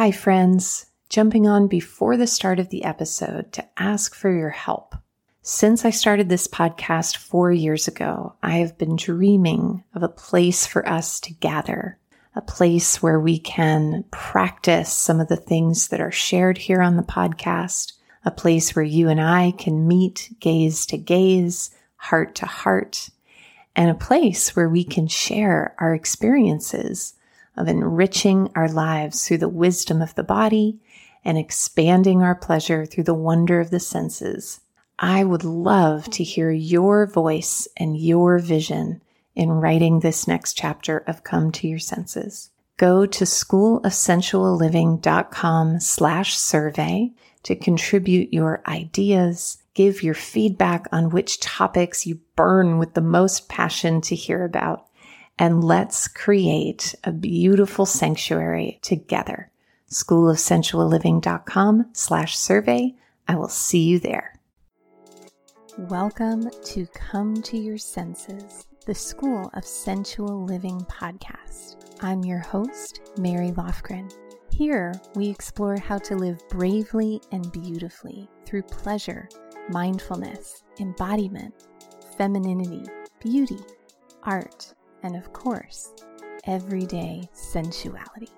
Hi, friends. Jumping on before the start of the episode to ask for your help. Since I started this podcast four years ago, I have been dreaming of a place for us to gather, a place where we can practice some of the things that are shared here on the podcast, a place where you and I can meet gaze to gaze, heart to heart, and a place where we can share our experiences of enriching our lives through the wisdom of the body and expanding our pleasure through the wonder of the senses. I would love to hear your voice and your vision in writing this next chapter of Come to Your Senses. Go to schoolofsensualliving.com slash survey to contribute your ideas, give your feedback on which topics you burn with the most passion to hear about, and let's create a beautiful sanctuary together. Schoolofsensualliving.com slash survey. I will see you there. Welcome to Come to Your Senses, the School of Sensual Living podcast. I'm your host, Mary Lofgren. Here, we explore how to live bravely and beautifully through pleasure, mindfulness, embodiment, femininity, beauty, art, and of course, everyday sensuality.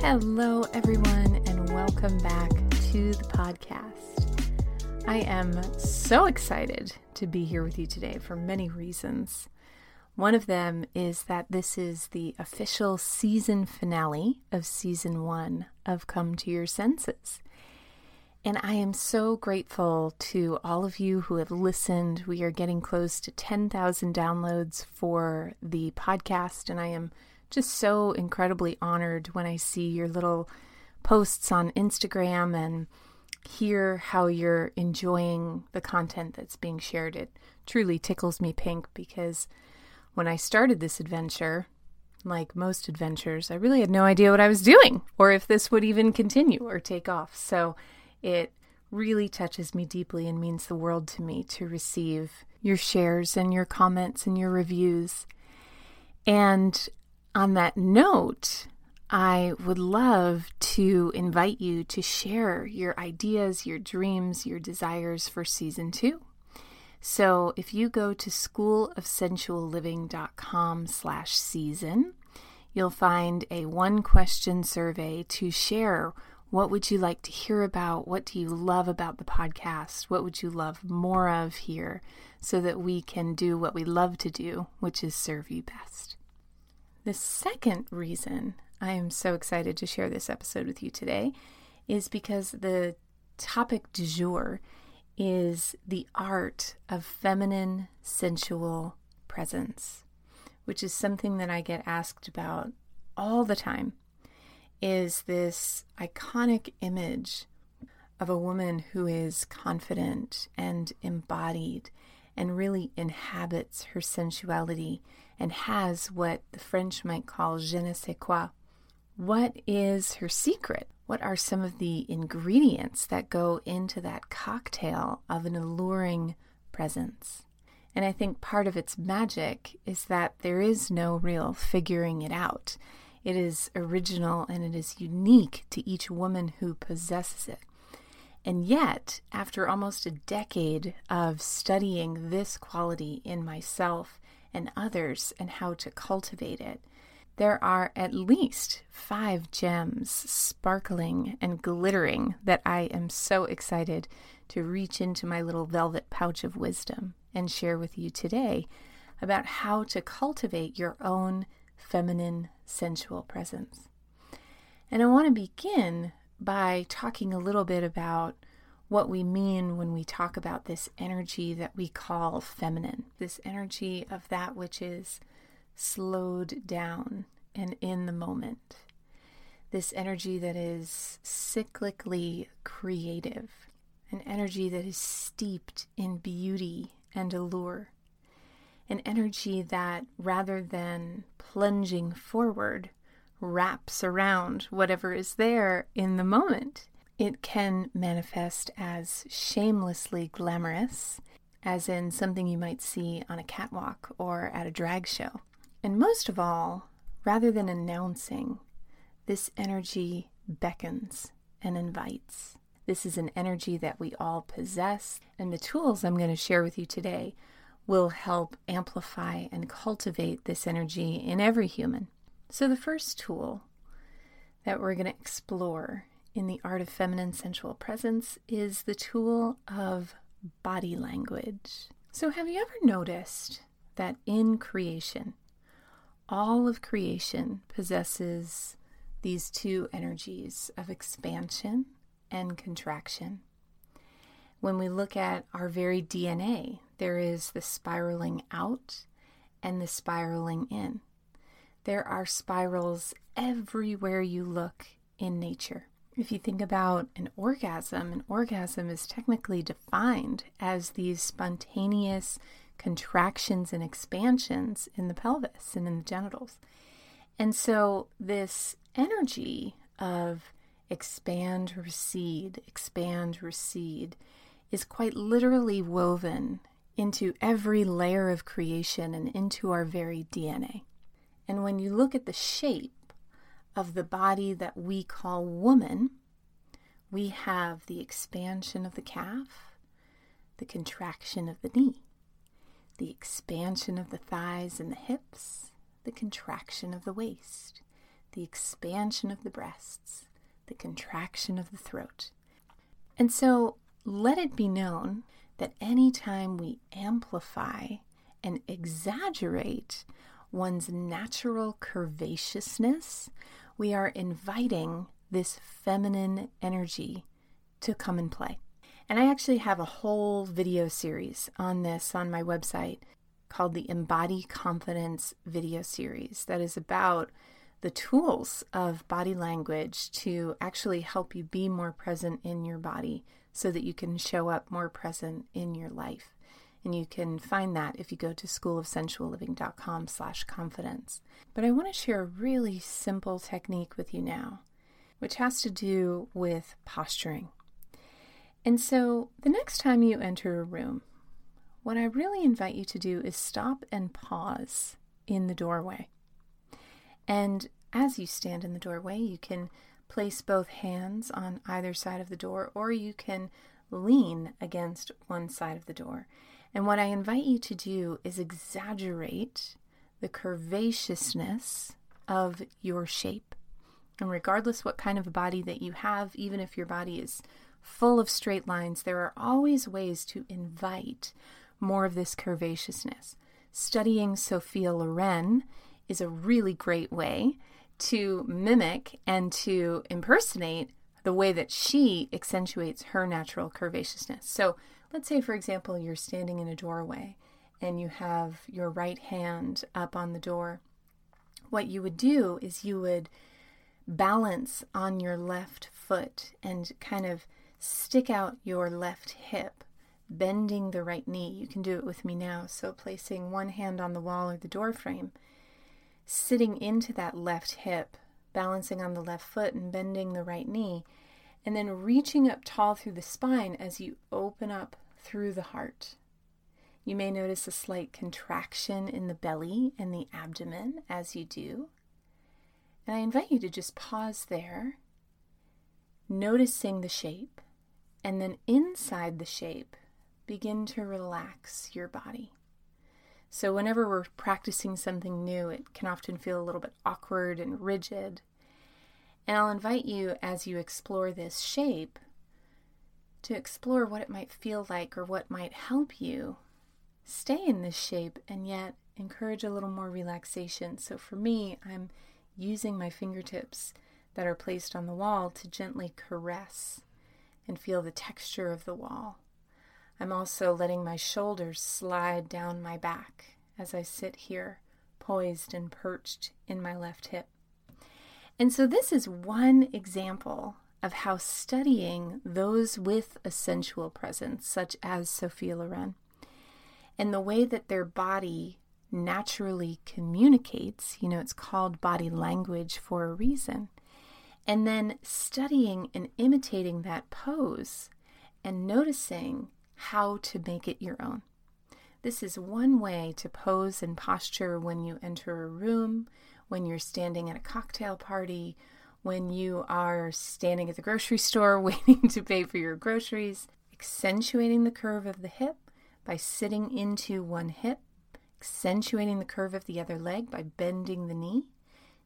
Hello, everyone, and welcome back to the podcast. I am so excited to be here with you today for many reasons. One of them is that this is the official season finale of season one of Come to Your Senses. And I am so grateful to all of you who have listened. We are getting close to 10,000 downloads for the podcast, and I am just so incredibly honored when I see your little posts on Instagram and hear how you're enjoying the content that's being shared. It truly tickles me pink because when I started this adventure, like most adventures, I really had no idea what I was doing or if this would even continue or take off. So it really touches me deeply and means the world to me to receive your shares and your comments and your reviews. And on that note, I would love to invite you to share your ideas, your dreams, your desires for season two. So if you go to schoolofsensualliving.com slash season, you'll find a one question survey to share what would you like to hear about? What do you love about the podcast? What would you love more of here so that we can do what we love to do, which is serve you best? The second reason I am so excited to share this episode with you today is because the topic du jour is the art of feminine sensual presence, which is something that I get asked about all the time. Is this iconic image of a woman who is confident and embodied and really inhabits her sensuality and has what the French might call je ne sais quoi. What is her secret? What are some of the ingredients that go into that cocktail of an alluring presence? And I think part of its magic is that there is no real figuring it out. It is original and it is unique to each woman who possesses it. And yet, after almost a decade of studying this quality in myself and others and how to cultivate it, there are at least five gems sparkling and glittering that I am so excited to reach into my little velvet pouch of wisdom and share with you today about how to cultivate your own feminine sensual presence. And I want to begin by talking a little bit about what we mean when we talk about this energy that we call feminine, this energy of that which is slowed down and in the moment. This energy that is cyclically creative, an energy that is steeped in beauty and allure, an energy that rather than plunging forward, wraps around whatever is there in the moment. It can manifest as shamelessly glamorous as in something you might see on a catwalk or at a drag show. And most of all, rather than announcing, this energy beckons and invites. This is an energy that we all possess, and the tools I'm going to share with you today will help amplify and cultivate this energy in every human. So, the first tool that we're going to explore in the art of feminine sensual presence is the tool of body language. So, have you ever noticed that in creation, all of creation possesses these two energies of expansion and contraction? When we look at our very DNA, there is the spiraling out and the spiraling in. There are spirals everywhere you look in nature. If you think about an orgasm, an orgasm is technically defined as these spontaneous contractions and expansions in the pelvis and in the genitals. And so, this energy of expand, recede, expand, recede is quite literally woven into every layer of creation and into our very DNA. And when you look at the shape of the body that we call woman, we have the expansion of the calf, the contraction of the knee, the expansion of the thighs and the hips, the contraction of the waist, the expansion of the breasts, the contraction of the throat. And so let it be known that anytime we amplify and exaggerate one's natural curvaceousness, we are inviting this feminine energy to come and play. And I actually have a whole video series on this on my website called the Embody Confidence video series that is about the tools of body language to actually help you be more present in your body so that you can show up more present in your life. And you can find that if you go to schoolofsensualliving.com slash confidence. But I want to share a really simple technique with you now, which has to do with posturing. And so the next time you enter a room, what I really invite you to do is stop and pause in the doorway. And as you stand in the doorway, you can place both hands on either side of the door, or you can lean against one side of the door. And what I invite you to do is exaggerate the curvaceousness of your shape. And regardless what kind of body that you have, even if your body is full of straight lines, there are always ways to invite more of this curvaceousness. Studying Sophia Loren is a really great way to mimic and to impersonate the way that she accentuates her natural curvaceousness. So, let's say, for example, you're standing in a doorway and you have your right hand up on the door. What you would do is you would balance on your left foot and kind of stick out your left hip, bending the right knee. You can do it with me now. So, placing one hand on the wall or the door frame sitting into that left hip, balancing on the left foot and bending the right knee, and then reaching up tall through the spine as you open up through the heart. You may notice a slight contraction in the belly and the abdomen as you do. And I invite you to just pause there, noticing the shape, and then inside the shape, begin to relax your body. So, whenever we're practicing something new, it can often feel a little bit awkward and rigid. And I'll invite you as you explore this shape to explore what it might feel like or what might help you stay in this shape and yet encourage a little more relaxation. So, for me, I'm using my fingertips that are placed on the wall to gently caress and feel the texture of the wall. I'm also letting my shoulders slide down my back as I sit here, poised and perched in my left hip. And so, this is one example of how studying those with a sensual presence, such as Sophia Loren, and the way that their body naturally communicates, you know, it's called body language for a reason. And then studying and imitating that pose and noticing how to make it your own. This is one way to pose and posture when you enter a room, when you're standing at a cocktail party, when you are standing at the grocery store waiting to pay for your groceries, accentuating the curve of the hip by sitting into one hip, accentuating the curve of the other leg by bending the knee,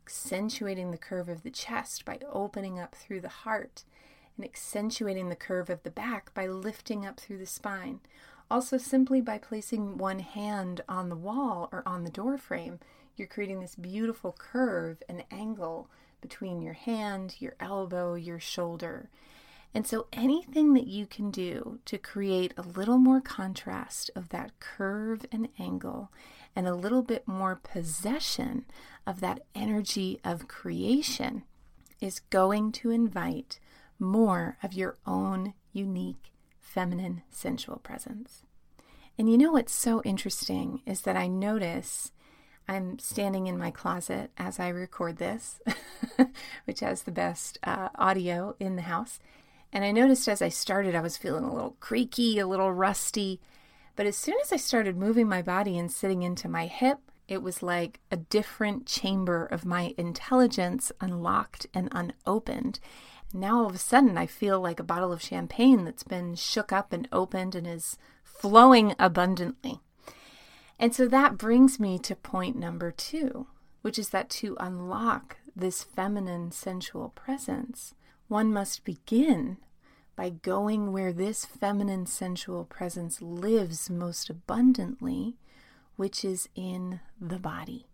accentuating the curve of the chest by opening up through the heart, and accentuating the curve of the back by lifting up through the spine. Also, simply by placing one hand on the wall or on the door frame, you're creating this beautiful curve and angle between your hand, your elbow, your shoulder. And so, anything that you can do to create a little more contrast of that curve and angle and a little bit more possession of that energy of creation is going to invite more of your own unique feminine sensual presence. And you know what's so interesting is that I notice I'm standing in my closet as I record this, which has the best uh, audio in the house. And I noticed as I started, I was feeling a little creaky, a little rusty. But as soon as I started moving my body and sitting into my hip, it was like a different chamber of my intelligence unlocked and unopened. Now all of a sudden, I feel like a bottle of champagne that's been shook up and opened and is flowing abundantly. And so that brings me to point number two, which is that to unlock this feminine sensual presence, one must begin by going where this feminine sensual presence lives most abundantly, which is in the body.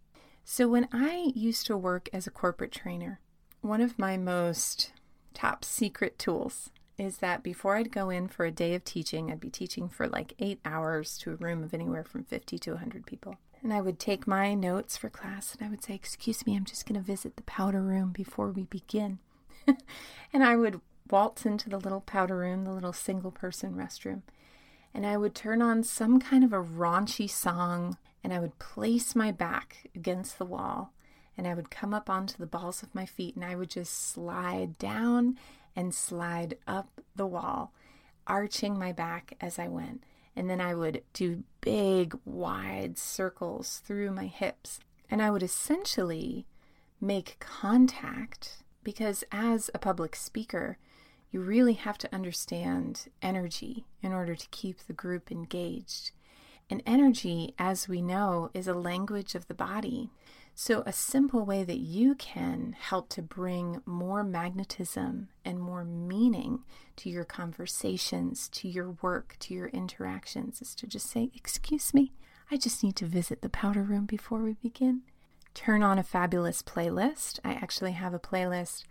So, when I used to work as a corporate trainer, one of my most top secret tools is that before I'd go in for a day of teaching, I'd be teaching for like eight hours to a room of anywhere from 50 to 100 people. And I would take my notes for class and I would say, Excuse me, I'm just going to visit the powder room before we begin. and I would waltz into the little powder room, the little single person restroom, and I would turn on some kind of a raunchy song and I would place my back against the wall and I would come up onto the balls of my feet and I would just slide down and slide up the wall, arching my back as I went. And then I would do big, wide circles through my hips. And I would essentially make contact because, as a public speaker, you really have to understand energy in order to keep the group engaged. And energy, as we know, is a language of the body. So, a simple way that you can help to bring more magnetism and more meaning to your conversations, to your work, to your interactions is to just say, Excuse me, I just need to visit the powder room before we begin. Turn on a fabulous playlist. I actually have a playlist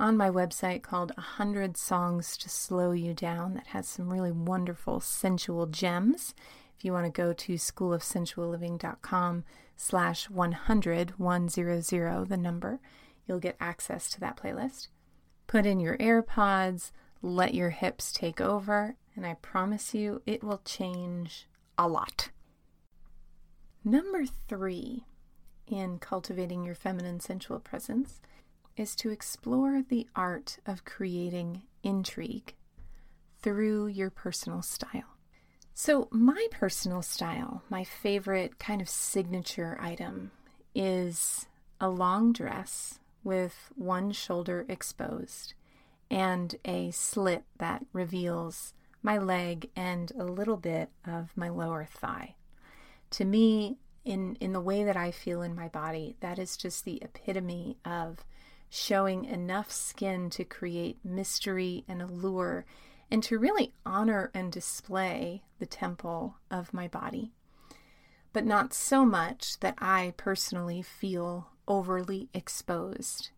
on my website called 100 Songs to Slow You Down that has some really wonderful sensual gems. If you want to go to schoolofsensualliving.com slash 100, 100, the number, you'll get access to that playlist. Put in your AirPods, let your hips take over, and I promise you it will change a lot. Number three in cultivating your feminine sensual presence is to explore the art of creating intrigue through your personal style. So, my personal style, my favorite kind of signature item, is a long dress with one shoulder exposed and a slit that reveals my leg and a little bit of my lower thigh. To me, in, in the way that I feel in my body, that is just the epitome of showing enough skin to create mystery and allure and to really honor and display the temple of my body, but not so much that I personally feel overly exposed.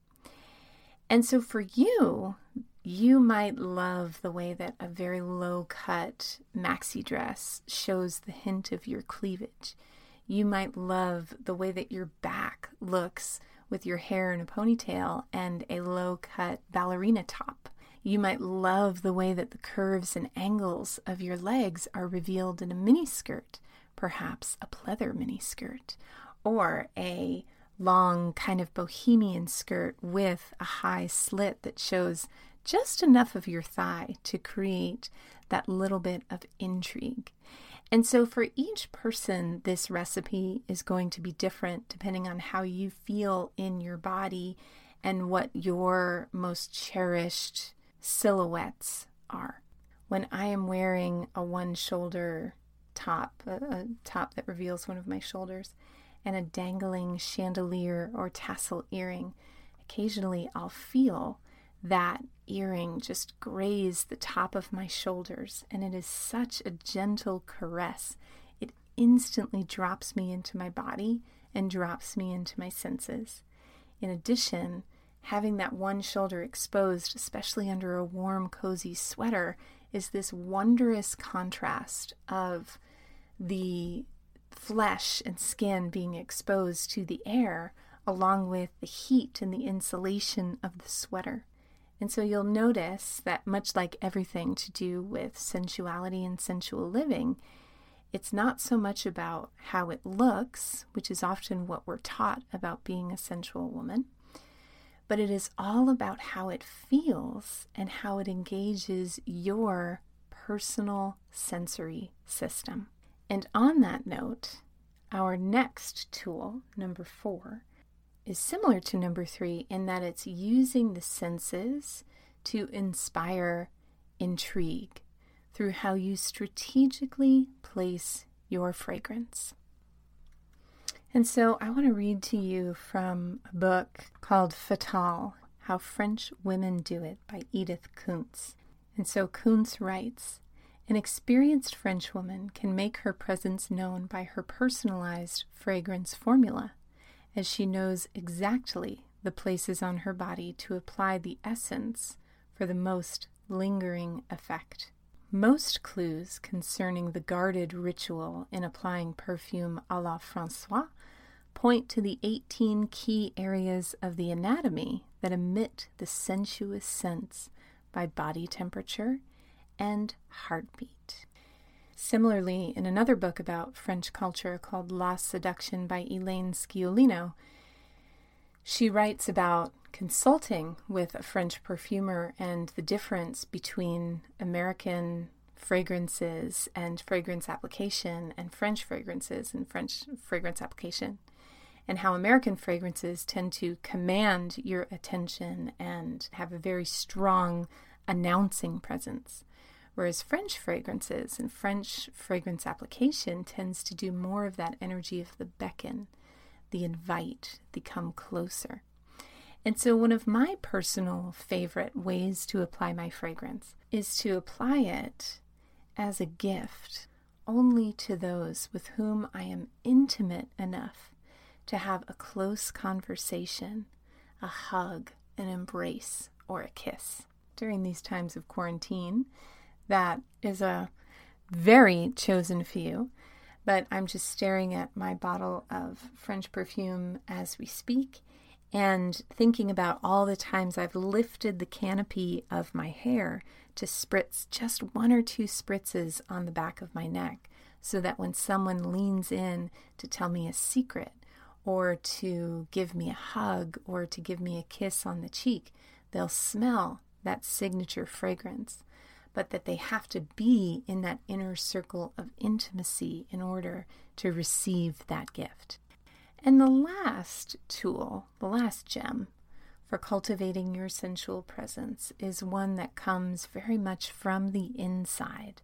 And so for you, you might love the way that a very low cut maxi dress shows the hint of your cleavage. You might love the way that your back looks with your hair in a ponytail and a low cut ballerina top. You might love the way that the curves and angles of your legs are revealed in a mini skirt, perhaps a pleather mini skirt, or a long kind of bohemian skirt with a high slit that shows just enough of your thigh to create that little bit of intrigue. And so, for each person, this recipe is going to be different depending on how you feel in your body and what your most cherished silhouettes are. When I am wearing a one shoulder top, a, a, top that reveals one of my shoulders, and a dangling chandelier or tassel earring, occasionally I'll feel that earring just graze the top of my shoulders, and it is such a gentle caress. It instantly drops me into my body and drops me into my senses. In addition, having that one shoulder exposed, especially under a warm, cozy sweater, is this wondrous contrast of the flesh and skin being exposed to the air, along with the heat and the insulation of the sweater. And so you'll notice that, much like everything to do with sensuality and sensual living, it's not so much about how it looks, which is often what we're taught about being a sensual woman, but it is all about how it feels and how it engages your personal sensory system. And on that note, our next tool, number four, is similar to number three in that it's using the senses to inspire intrigue through how you strategically place your fragrance. And so I want to read to you from a book called Fatale How French Women Do It by Edith Kunz. And so Kunz writes An experienced Frenchwoman can make her presence known by her personalized fragrance formula as she knows exactly the places on her body to apply the essence for the most lingering effect. Most clues concerning the guarded ritual in applying perfume a la Francois point to the 18 key areas of the anatomy that emit the sensuous sense by body temperature and heartbeat. Similarly, in another book about French culture called La Seduction by Elaine Sciolino, she writes about consulting with a French perfumer and the difference between American fragrances and fragrance application and French fragrances and French fragrance application, and how American fragrances tend to command your attention and have a very strong announcing presence. Whereas French fragrances and French fragrance application tends to do more of that energy of the beckon, the invite, the come closer. And so, one of my personal favorite ways to apply my fragrance is to apply it as a gift only to those with whom I am intimate enough to have a close conversation, a hug, an embrace, or a kiss. During these times of quarantine, that is a very chosen few, but I'm just staring at my bottle of French perfume as we speak and thinking about all the times I've lifted the canopy of my hair to spritz just one or two spritzes on the back of my neck so that when someone leans in to tell me a secret or to give me a hug or to give me a kiss on the cheek, they'll smell that signature fragrance but that they have to be in that inner circle of intimacy in order to receive that gift. And the last tool, the last gem for cultivating your sensual presence is one that comes very much from the inside,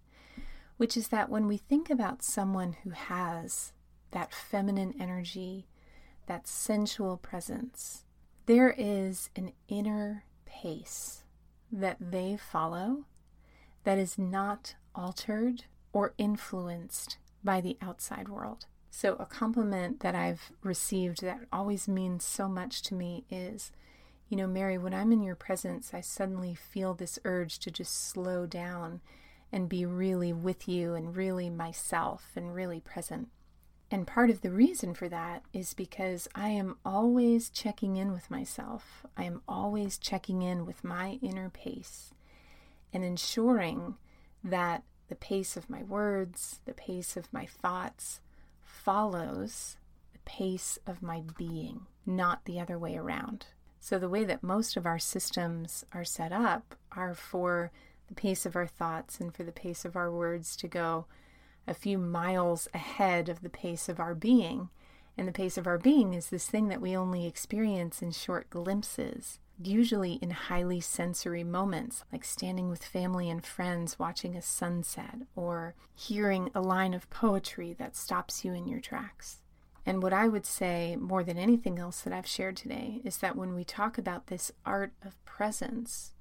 which is that when we think about someone who has that feminine energy, that sensual presence, there is an inner pace that they follow that is not altered or influenced by the outside world. So, a compliment that I've received that always means so much to me is, you know, Mary, when I'm in your presence, I suddenly feel this urge to just slow down and be really with you and really myself and really present. And part of the reason for that is because I am always checking in with myself. I am always checking in with my inner pace and ensuring that the pace of my words, the pace of my thoughts follows the pace of my being, not the other way around. So, the way that most of our systems are set up are for the pace of our thoughts and for the pace of our words to go a few miles ahead of the pace of our being. And the pace of our being is this thing that we only experience in short glimpses, usually in highly sensory moments, like standing with family and friends watching a sunset or hearing a line of poetry that stops you in your tracks. And what I would say more than anything else that I've shared today is that when we talk about this art of presence,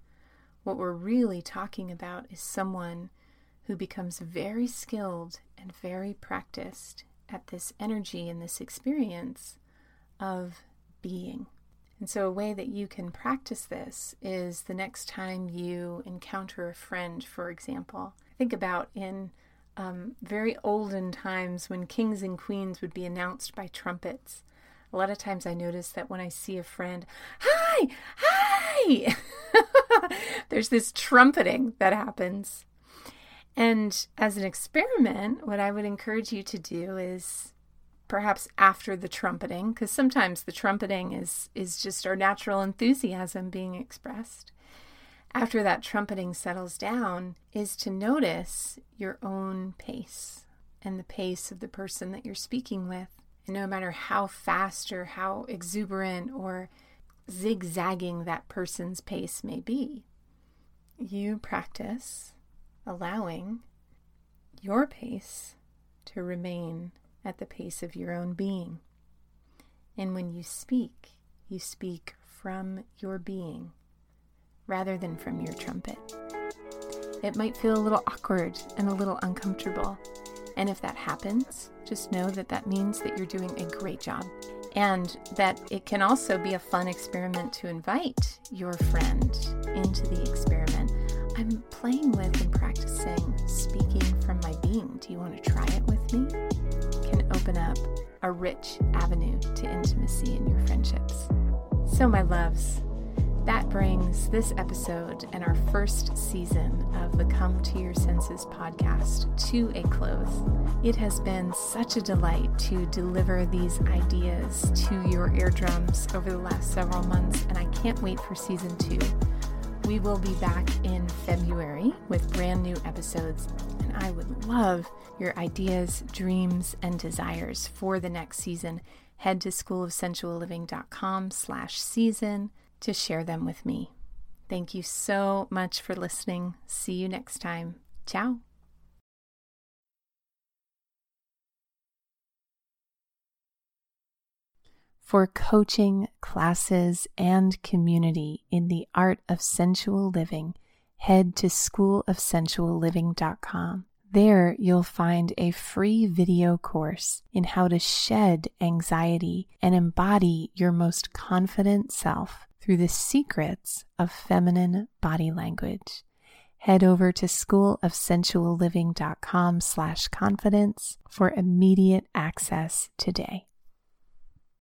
what we're really talking about is someone who becomes very skilled and very practiced at this energy and this experience of being. And so, a way that you can practice this is the next time you encounter a friend, for example. Think about in um, very olden times when kings and queens would be announced by trumpets. A lot of times I notice that when I see a friend, hi, hi, there's this trumpeting that happens. And as an experiment, what I would encourage you to do is perhaps after the trumpeting, because sometimes the trumpeting is, is just our natural enthusiasm being expressed. After that trumpeting settles down, is to notice your own pace and the pace of the person that you're speaking with. And no matter how fast or how exuberant or zigzagging that person's pace may be, you practice allowing your pace to remain at the pace of your own being. And when you speak, you speak from your being rather than from your trumpet. It might feel a little awkward and a little uncomfortable. And if that happens, just know that that means that you're doing a great job and that it can also be a fun experiment to invite your friend into the experiment. I'm playing with and practicing speaking from my being. Do you want to try it with me? Can open up a rich avenue to intimacy in your friendships. So, my loves, that brings this episode and our first season of the Come to Your Senses podcast to a close. It has been such a delight to deliver these ideas to your eardrums over the last several months, and I can't wait for season two. We will be back in February with brand new episodes, and I would love your ideas, dreams, and desires for the next season. Head to schoolofsensualliving.com slash season to share them with me. Thank you so much for listening. See you next time. Ciao. For coaching, classes, and community in the art of sensual living, head to schoolofsensualliving.com. There, you'll find a free video course in how to shed anxiety and embody your most confident self through the secrets of feminine body language. Head over to schoolofsensualliving.com slash confidence for immediate access today.